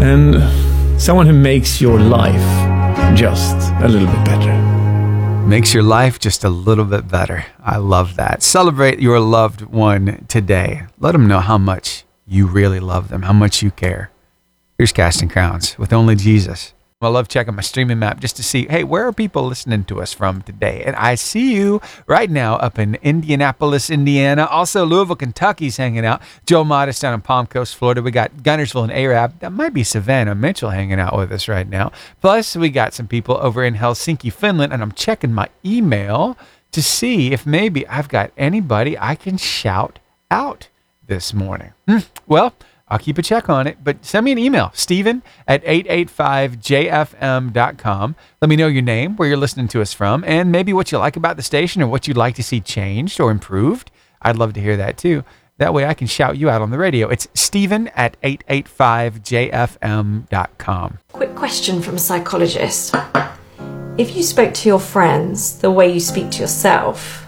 and someone who makes your life just a little bit better. Makes your life just a little bit better. I love that. Celebrate your loved one today. Let them know how much you really love them, how much you care. Here's Casting Crowns with Only Jesus. I love checking my streaming map just to see, hey, where are people listening to us from today? And I see you right now up in Indianapolis, Indiana. Also, Louisville, Kentucky's hanging out. Joe Modest down in Palm Coast, Florida. We got Guntersville and Arab. That might be Savannah Mitchell hanging out with us right now. Plus, we got some people over in Helsinki, Finland. And I'm checking my email to see if maybe I've got anybody I can shout out this morning. Hmm. Well, I'll keep a check on it, but send me an email, Stephen at 885jfm.com. Let me know your name, where you're listening to us from, and maybe what you like about the station or what you'd like to see changed or improved. I'd love to hear that too. That way I can shout you out on the radio. It's Stephen at 885jfm.com. Quick question from a psychologist. If you spoke to your friends the way you speak to yourself,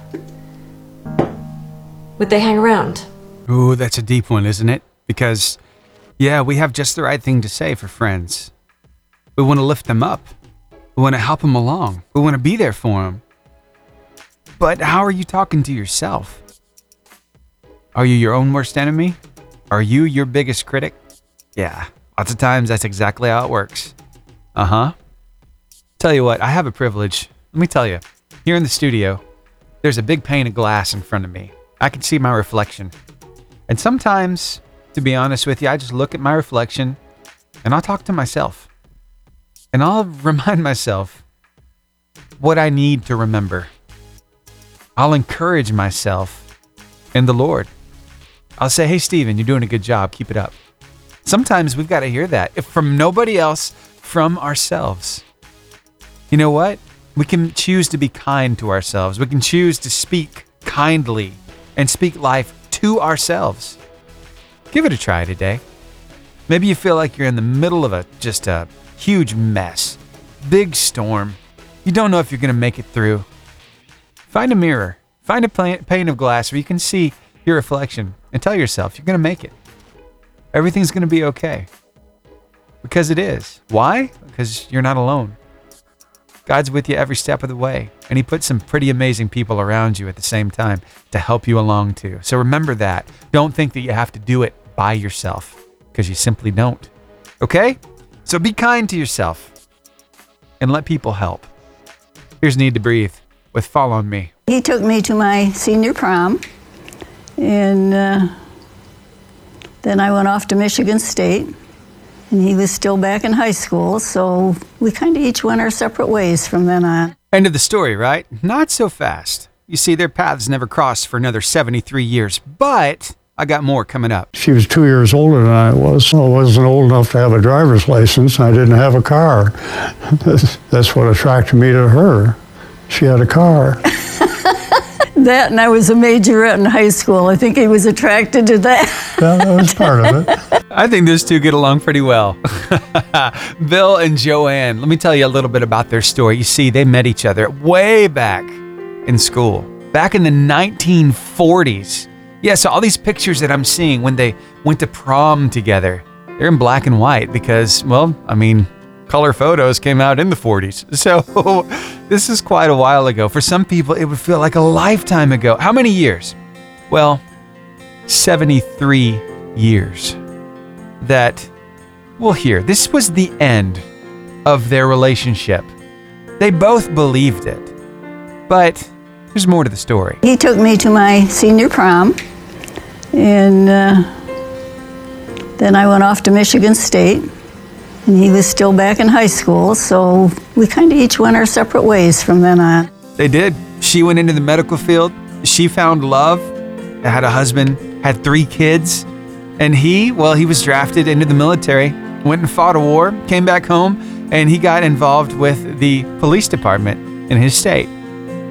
would they hang around? Ooh, that's a deep one, isn't it? Because, yeah, we have just the right thing to say for friends. We want to lift them up. We want to help them along. We want to be there for them. But how are you talking to yourself? Are you your own worst enemy? Are you your biggest critic? Yeah, lots of times that's exactly how it works. Uh huh. Tell you what, I have a privilege. Let me tell you, here in the studio, there's a big pane of glass in front of me. I can see my reflection. And sometimes to be honest with you, I just look at my reflection and I'll talk to myself. And I'll [laughs] remind myself what I need to remember. I'll encourage myself in the Lord. I'll say, hey, Stephen, you're doing a good job. Keep it up. Sometimes we've got to hear that if from nobody else, from ourselves. You know what? We can choose to be kind to ourselves. We can choose to speak kindly and speak life to ourselves. Give it a try today. Maybe you feel like you're in the middle of a just a huge mess, big storm. You don't know if you're going to make it through. Find a mirror, find a pane of glass where you can see your reflection and tell yourself you're going to make it. Everything's going to be okay. Because it is. Why? Because you're not alone. God's with you every step of the way, and He put some pretty amazing people around you at the same time to help you along too. So remember that. Don't think that you have to do it by yourself because you simply don't. Okay? So be kind to yourself and let people help. Here's Need to Breathe with Fall on Me. He took me to my senior prom, and uh, then I went off to Michigan State, and he was still back in high school, so we kind of each went our separate ways from then on. End of the story, right? Not so fast. You see, their paths never crossed for another 73 years, but I got more coming up. She was two years older than I was. I wasn't old enough to have a driver's license. I didn't have a car. [laughs] That's what attracted me to her. She had a car. [laughs] that and I was a majorette in high school. I think he was attracted to that. [laughs] yeah, that was part of it. I think those two get along pretty well. Bill and Joanne, let me tell you a little bit about their story. You see, they met each other way back in school, back in the 1940s. Yeah, so all these pictures that I'm seeing when they went to prom together, they're in black and white because, well, I mean, color photos came out in the 40s. [laughs] So this is quite a while ago. For some people, it would feel like a lifetime ago. How many years? Well, 73 years. That, well, here, this was the end of their relationship. They both believed it. But there's more to the story. He took me to my senior prom, And uh, then I went off to Michigan State, and he was still back in high school, so we kind of each went our separate ways from then on. They did. She went into the medical field. She found love, had a husband, had three kids. And he, well, he was drafted into the military, went and fought a war, came back home, and he got involved with the police department in his state.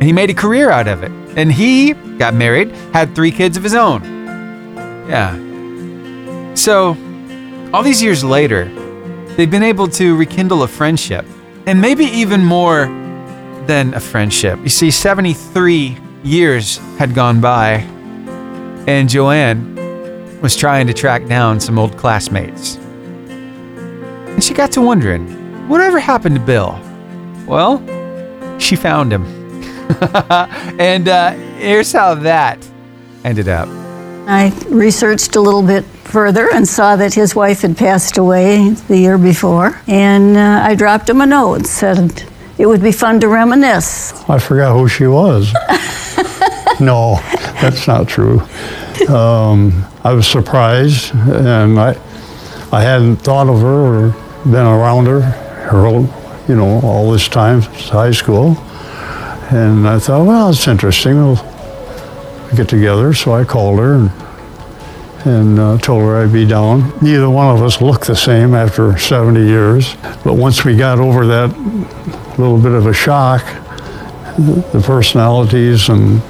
He made a career out of it. And he got married, had three kids of his own. Yeah. So, all these years later, they've been able to rekindle a friendship, and maybe even more than a friendship. You see, 73 years had gone by, and Joanne was trying to track down some old classmates. And she got to wondering, whatever happened to Bill? Well, she found him. [laughs] and uh, here's how that ended up. I researched a little bit further and saw that his wife had passed away the year before. And uh, I dropped him a note and said it would be fun to reminisce. I forgot who she was. [laughs] no, that's not true. Um, I was surprised, and I, I hadn't thought of her or been around her, her whole, you know, all this time since high school. And I thought, well, it's interesting. We'll get together. So I called her and, and uh, told her I'd be down. Neither one of us looked the same after 70 years. But once we got over that little bit of a shock, the personalities and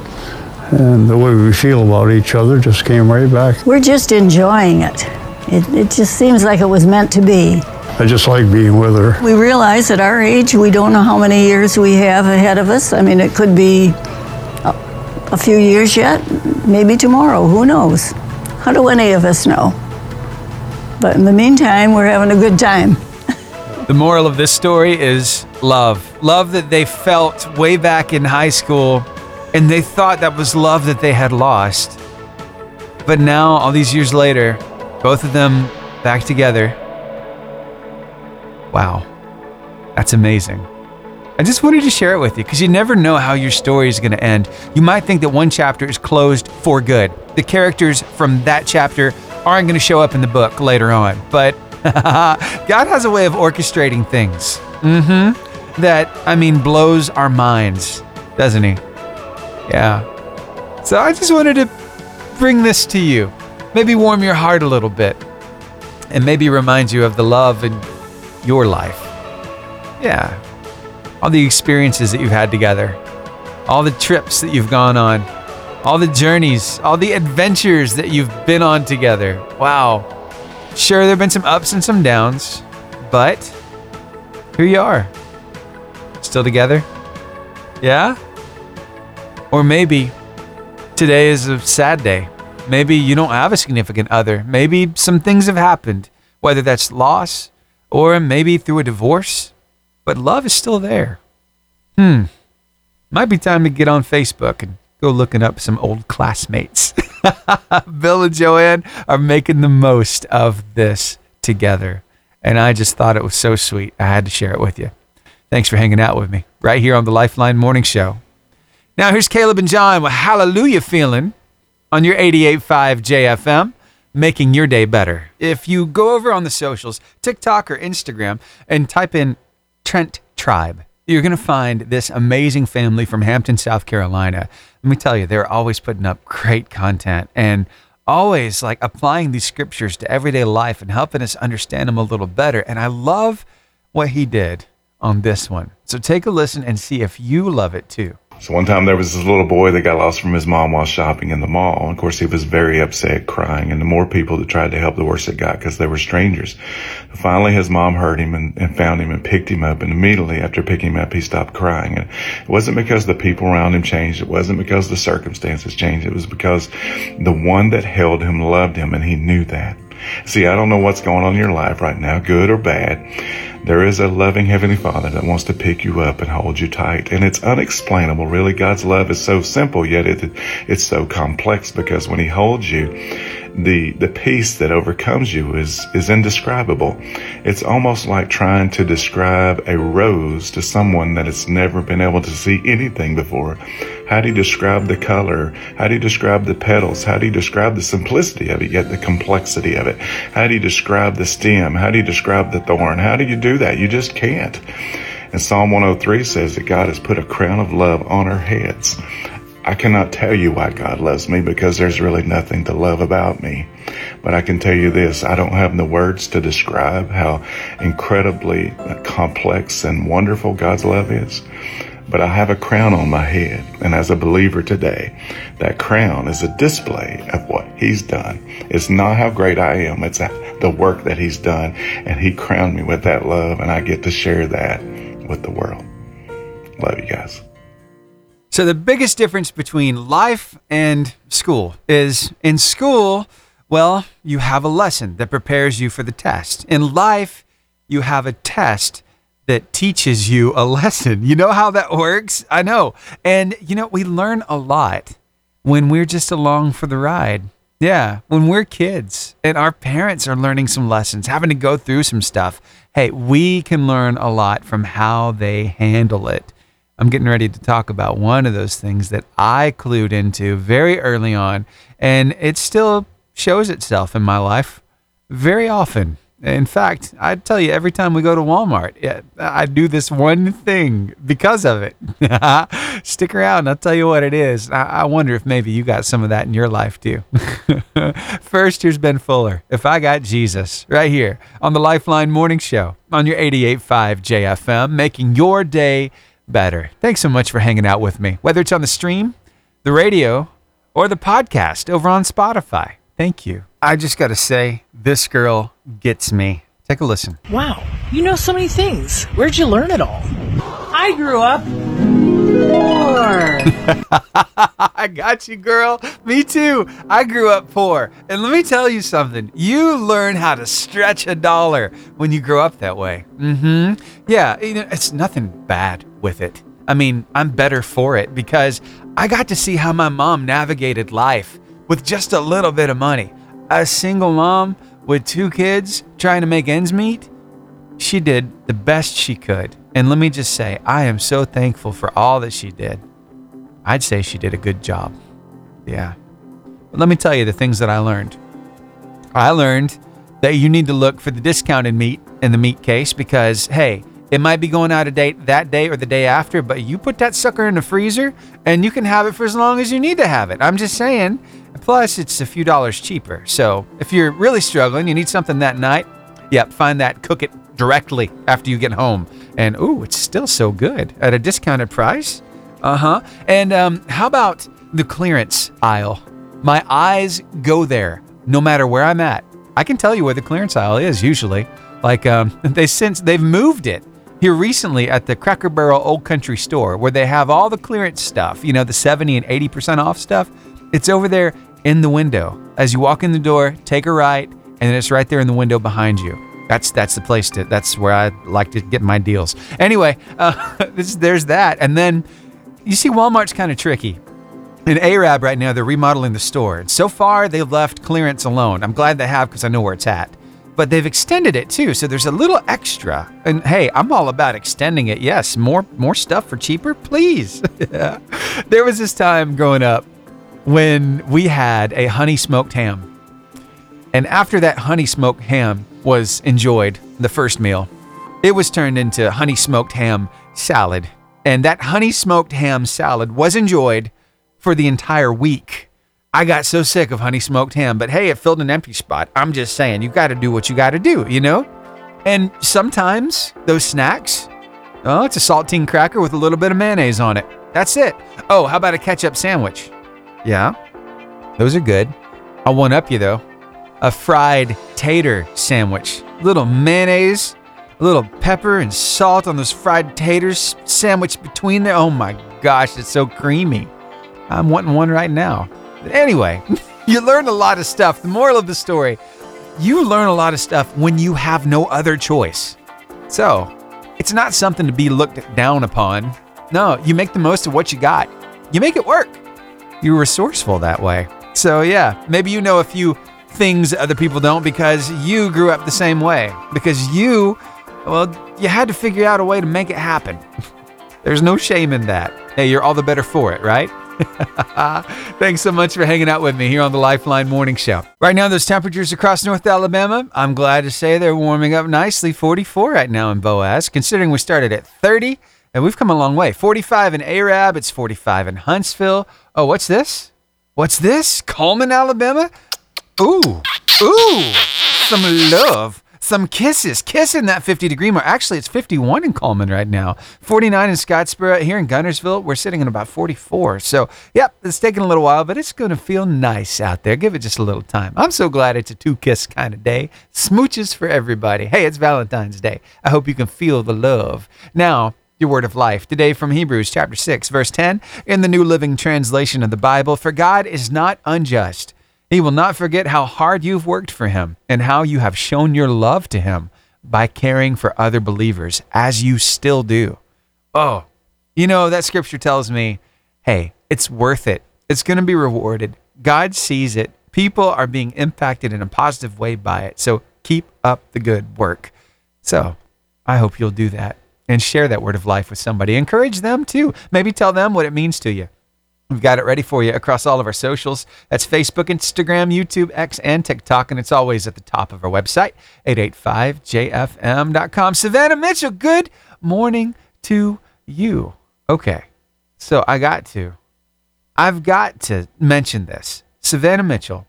and the way we feel about each other just came right back. We're just enjoying it. It, it just seems like it was meant to be. I just like being with her. We realize at our age, we don't know how many years we have ahead of us. I mean, it could be a, a few years yet, maybe tomorrow, who knows? How do any of us know? But in the meantime, we're having a good time. [laughs] The moral of this story is love. Love that they felt way back in high school, and they thought that was love that they had lost. But now, all these years later, both of them back together. Wow, that's amazing. I just wanted to share it with you because you never know how your story is going to end. You might think that one chapter is closed for good. The characters from that chapter aren't going to show up in the book later on, but [laughs] God has a way of orchestrating things. Mm-hmm. That, I mean, blows our minds, doesn't he? Yeah. So I just wanted to bring this to you. Maybe warm your heart a little bit. And maybe remind you of the love in your life. Yeah. All the experiences that you've had together. All the trips that you've gone on. All the journeys, all the adventures that you've been on together. Wow. Sure, there have been some ups and some downs, but here you are. Still together? Yeah? Or maybe today is a sad day. Maybe you don't have a significant other. Maybe some things have happened, whether that's loss or maybe through a divorce, but love is still there. Hmm. Might be time to get on Facebook and go looking up some old classmates. [laughs] Bill and Joanne are making the most of this together. And I just thought it was so sweet. I had to share it with you. Thanks for hanging out with me right here on the Lifeline Morning Show. Now, here's Caleb and John with Hallelujah Feeling on your 88.5 JFM, making your day better. If you go over on the socials, TikTok or Instagram, and type in Trent Tribe, you're going to find this amazing family from Hampton, South Carolina. Let me tell you, they're always putting up great content and always like applying these scriptures to everyday life and helping us understand them a little better. And I love what he did on this one. So take a listen and see if you love it too. So one time there was this little boy that got lost from his mom while shopping in the mall. And of course, he was very upset, crying. And the more people that tried to help, the worse it got because they were strangers. Finally, his mom heard him and, and, found him and picked him up. And immediately after picking him up, he stopped crying. And it wasn't because the people around him changed. It wasn't because the circumstances changed. It was because the one that held him loved him and he knew that. See, I don't know what's going on in your life right now, good or bad. There is a loving Heavenly Father that wants to pick you up and hold you tight. And it's unexplainable, really. God's love is so simple, yet it, it's so complex because when He holds you, the the peace that overcomes you is is indescribable. It's almost like trying to describe a rose to someone that has never been able to see anything before. How do you describe the color? How do you describe the petals? How do you describe the simplicity of it yet the complexity of it? How do you describe the stem? How do you describe the thorn? How do you do that? You just can't. And Psalm 103 says that God has put a crown of love on our heads. I cannot tell you why God loves me because there's really nothing to love about me. But I can tell you this I don't have the words to describe how incredibly complex and wonderful God's love is. But I have a crown on my head. And as a believer today, that crown is a display of what He's done. It's not how great I am, it's the work that He's done. And He crowned me with that love, and I get to share that with the world. Love you guys. So, the biggest difference between life and school is in school, well, you have a lesson that prepares you for the test. In life, you have a test that teaches you a [laughs] lesson. You know how that works? I know. And, you know, we learn a lot when we're just along for the ride. Yeah, when we're kids and our parents are learning some lessons, having to go through some stuff, hey, we can learn a lot from how they handle it. I'm getting ready to talk about one of those things that I clued into very early on, and it still shows itself in my life very often. In fact, I tell you, every time we go to Walmart, I do this one thing because of it. [laughs] Stick around, I'll tell you what it is. I, wonder if maybe you got some of that in your life too. [laughs] First, here's Ben Fuller. If I got Jesus, right here on the Lifeline Morning Show on your 88.5 JFM, making your day better. Thanks so much for hanging out with me, whether it's on the stream, the radio, or the podcast over on Spotify. Thank you. I just got to say, this girl gets me. Take a listen. Wow, you know so many things. Where'd you learn it all? I grew up poor. [laughs] I got you, girl. Me too. I grew up poor. And let me tell you something. You learn how to stretch a dollar when you grow up that way. Mm-hmm. Yeah, you know, it's nothing bad with it. I mean, I'm better for it because I got to see how my mom navigated life with just a little bit of money. A single mom with two kids trying to make ends meet. She did the best she could. And let me just say, I am so thankful for all that she did. I'd say she did a good job. Yeah. But let me tell you the things that I learned. I learned that you need to look for the discounted meat in the meat case because, hey, it might be going out of date that day or the day after, but you put that sucker in the freezer and you can have it for as long as you need to have it. I'm just saying. Plus, it's a few dollars cheaper. So if you're really struggling, you need something that night, yep, find that, cook it directly after you get home. And ooh, it's still so good at a discounted price. Uh huh. And um, how about the clearance aisle? My eyes go there no matter where I'm at. I can tell you where the clearance aisle is usually. Like um, [laughs] they since they've moved it here recently at the Cracker Barrel Old Country Store where they have all the clearance stuff. You know, the 70 and 80 percent off stuff. It's over there in the window. As you walk in the door, take a right, and it's right there in the window behind you. That's that's the place to. That's where I like to get my deals. Anyway, uh, [laughs] this, there's that, and then you see Walmart's kind of tricky. In Arab right now, they're remodeling the store, and so far they've left clearance alone. I'm glad they have because I know where it's at. But they've extended it too, so there's a little extra. And hey, I'm all about extending it. Yes, more more stuff for cheaper, please. [laughs] there was this time growing up when we had a honey smoked ham. And after that honey smoked ham was enjoyed, the first meal, it was turned into honey smoked ham salad. And that honey smoked ham salad was enjoyed for the entire week. I got so sick of honey smoked ham, but hey, it filled an empty spot. I'm just saying, you got to do what you got to do, you know? And sometimes those snacks, oh, it's a saltine cracker with a little bit of mayonnaise on it. That's it. Oh, how about a ketchup sandwich? Yeah, those are good. I'll one up you though. A fried tater sandwich. A Little mayonnaise, a little pepper and salt on those fried taters sandwiched between there. Oh my gosh, it's so creamy. I'm wanting one right now. Anyway, [laughs] you learn a lot of stuff. The moral of the story you learn a lot of stuff when you have no other choice. So, it's not something to be looked down upon. No, you make the most of what you got, you make it work. You're resourceful that way. So, yeah, maybe you know a few things other people don't because you grew up the same way. Because you, well, you had to figure out a way to make it happen. [laughs] There's no shame in that. Hey, you're all the better for it, right? [laughs] Thanks so much for hanging out with me here on the Lifeline Morning Show. Right now, those temperatures across North Alabama, I'm glad to say they're warming up nicely. 44 right now in Boaz, considering we started at 30 and we've come a long way. 45 in Arab, it's 45 in Huntsville. Oh, what's this? What's this? Coleman, Alabama? Ooh, ooh, some love, some kisses, kissing that 50 degree mark. Actually, it's 51 in Coleman right now, 49 in Scottsboro. Here in Guntersville, we're sitting at about 44. So, yep, it's taking a little while, but it's going to feel nice out there. Give it just a little time. I'm so glad it's a two kiss kind of day. Smooches for everybody. Hey, it's Valentine's Day. I hope you can feel the love. Now, your word of life today from Hebrews chapter 6 verse 10 in the New Living Translation of the Bible for God is not unjust he will not forget how hard you've worked for him and how you have shown your love to him by caring for other believers as you still do. Oh, you know, that scripture tells me, hey, it's worth it. It's going to be rewarded. God sees it. People are being impacted in a positive way by it. So keep up the good work. So I hope you'll do that and share that word of life with somebody. Encourage them too. Maybe tell them what it means to you. We've got it ready for you across all of our socials. That's Facebook, Instagram, YouTube, X, and TikTok. And it's always at the top of our website, 885jfm.com. Savannah Mitchell, good morning to you. Okay, so I got to, I've got to mention this. Savannah Mitchell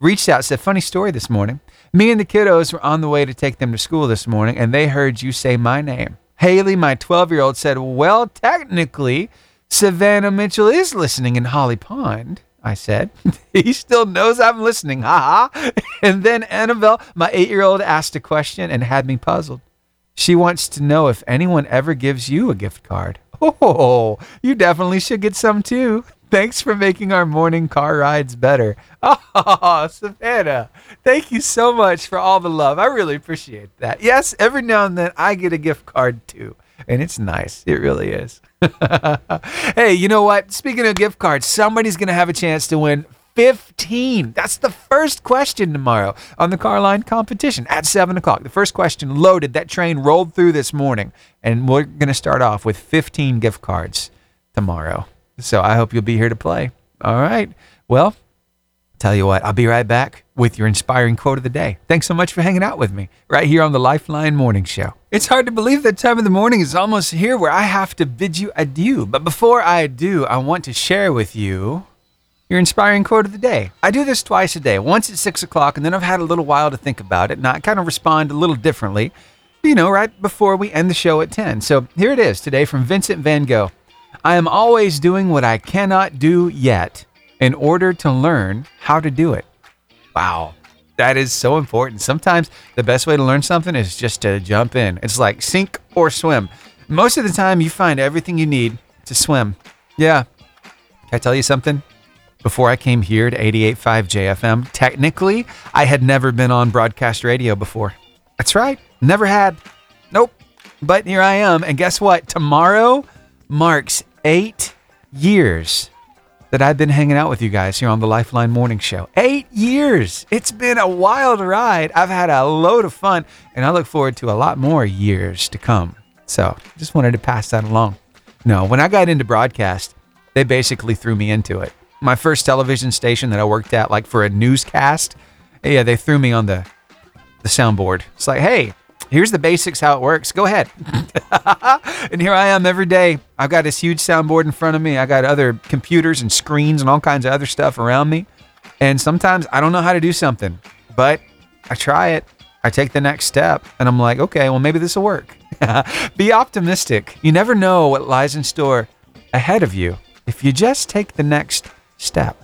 reached out, said, funny story this morning. Me and the kiddos were on the way to take them to school this morning, and they heard you say my name. Haley, my 12 year old, said, Well, technically, Savannah Mitchell is listening in Holly Pond. I said. [laughs] he still knows I'm listening. Ha ha. [laughs] And then Annabelle, my eight year old, asked a question and had me puzzled. She wants to know if anyone ever gives you a gift card. [laughs] Oh, you definitely should get some too. Thanks for making our morning car rides better. Oh, Savannah, thank you so much for all the love. I really appreciate that. Yes, every now and then I get a gift card too, and it's nice. It really is. [laughs] hey, you know what? Speaking of gift cards, somebody's going to have a chance to win 15. That's the first question tomorrow on the Carline competition at 7 o'clock. The first question loaded. That train rolled through this morning. And we're going to start off with 15 gift cards tomorrow. So I hope you'll be here to play. All right. Well, tell you what, I'll be right back with your inspiring quote of the day. Thanks so much for hanging out with me right here on the Lifeline Morning Show. It's hard to believe that time of the morning is almost here where I have to bid you adieu. But before I do, I want to share with you your inspiring quote of the day. I do this twice a day, once at six o'clock, and then I've had a little while to think about it, and I kind of respond a little differently, you know, right before we end the show at 10. So here it is today from Vincent van Gogh. I am always doing what I cannot do yet in order to learn how to do it. Wow. That is so important. Sometimes the best way to learn something is just to jump in. It's like sink or swim. Most of the time, you find everything you need to swim. Yeah. Can I tell you something? Before I came here to 88.5 JFM, technically, I had never been on broadcast radio before. That's right. Never had. Nope. But here I am. And guess what? Tomorrow marks eight years that I've been hanging out with you guys here on the Lifeline Morning Show. Eight years. It's been a wild ride. I've had a load of fun, and I look forward to a lot more years to come. So just wanted to pass that along. No, when I got into broadcast, they basically threw me into it. My first television station that I worked at, like for a newscast, yeah, they threw me on the the soundboard. It's like, hey, here's the basics how it works. Go ahead. [laughs] and here I am every day. I've got this huge soundboard in front of me. I got other computers and screens and all kinds of other stuff around me. And sometimes I don't know how to do something, but I try it. I take the next step and I'm like, okay, well, maybe this will work. [laughs] Be optimistic. You never know what lies in store ahead of you if you just take the next step,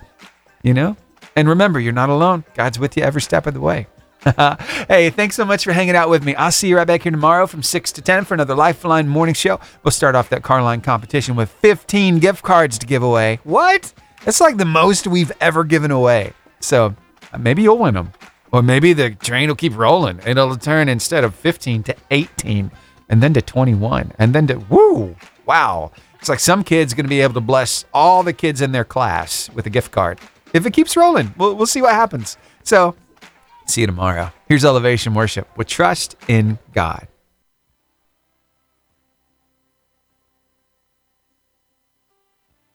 you know? And remember, you're not alone. God's with you every step of the way. [laughs] hey, thanks so much for hanging out with me. I'll see you right back here tomorrow from 6 to 10 for another Lifeline morning show. We'll start off that car line competition with 15 gift cards to give away. What? That's like the most we've ever given away. So uh, maybe you'll win them. Or maybe the train will keep rolling it'll turn instead of 15 to 18 and then to 21 and then to, woo, wow. It's like some kid's going to be able to bless all the kids in their class with a gift card. If it keeps rolling, we'll, we'll see what happens. So See you tomorrow. Here's Elevation Worship with Trust in God.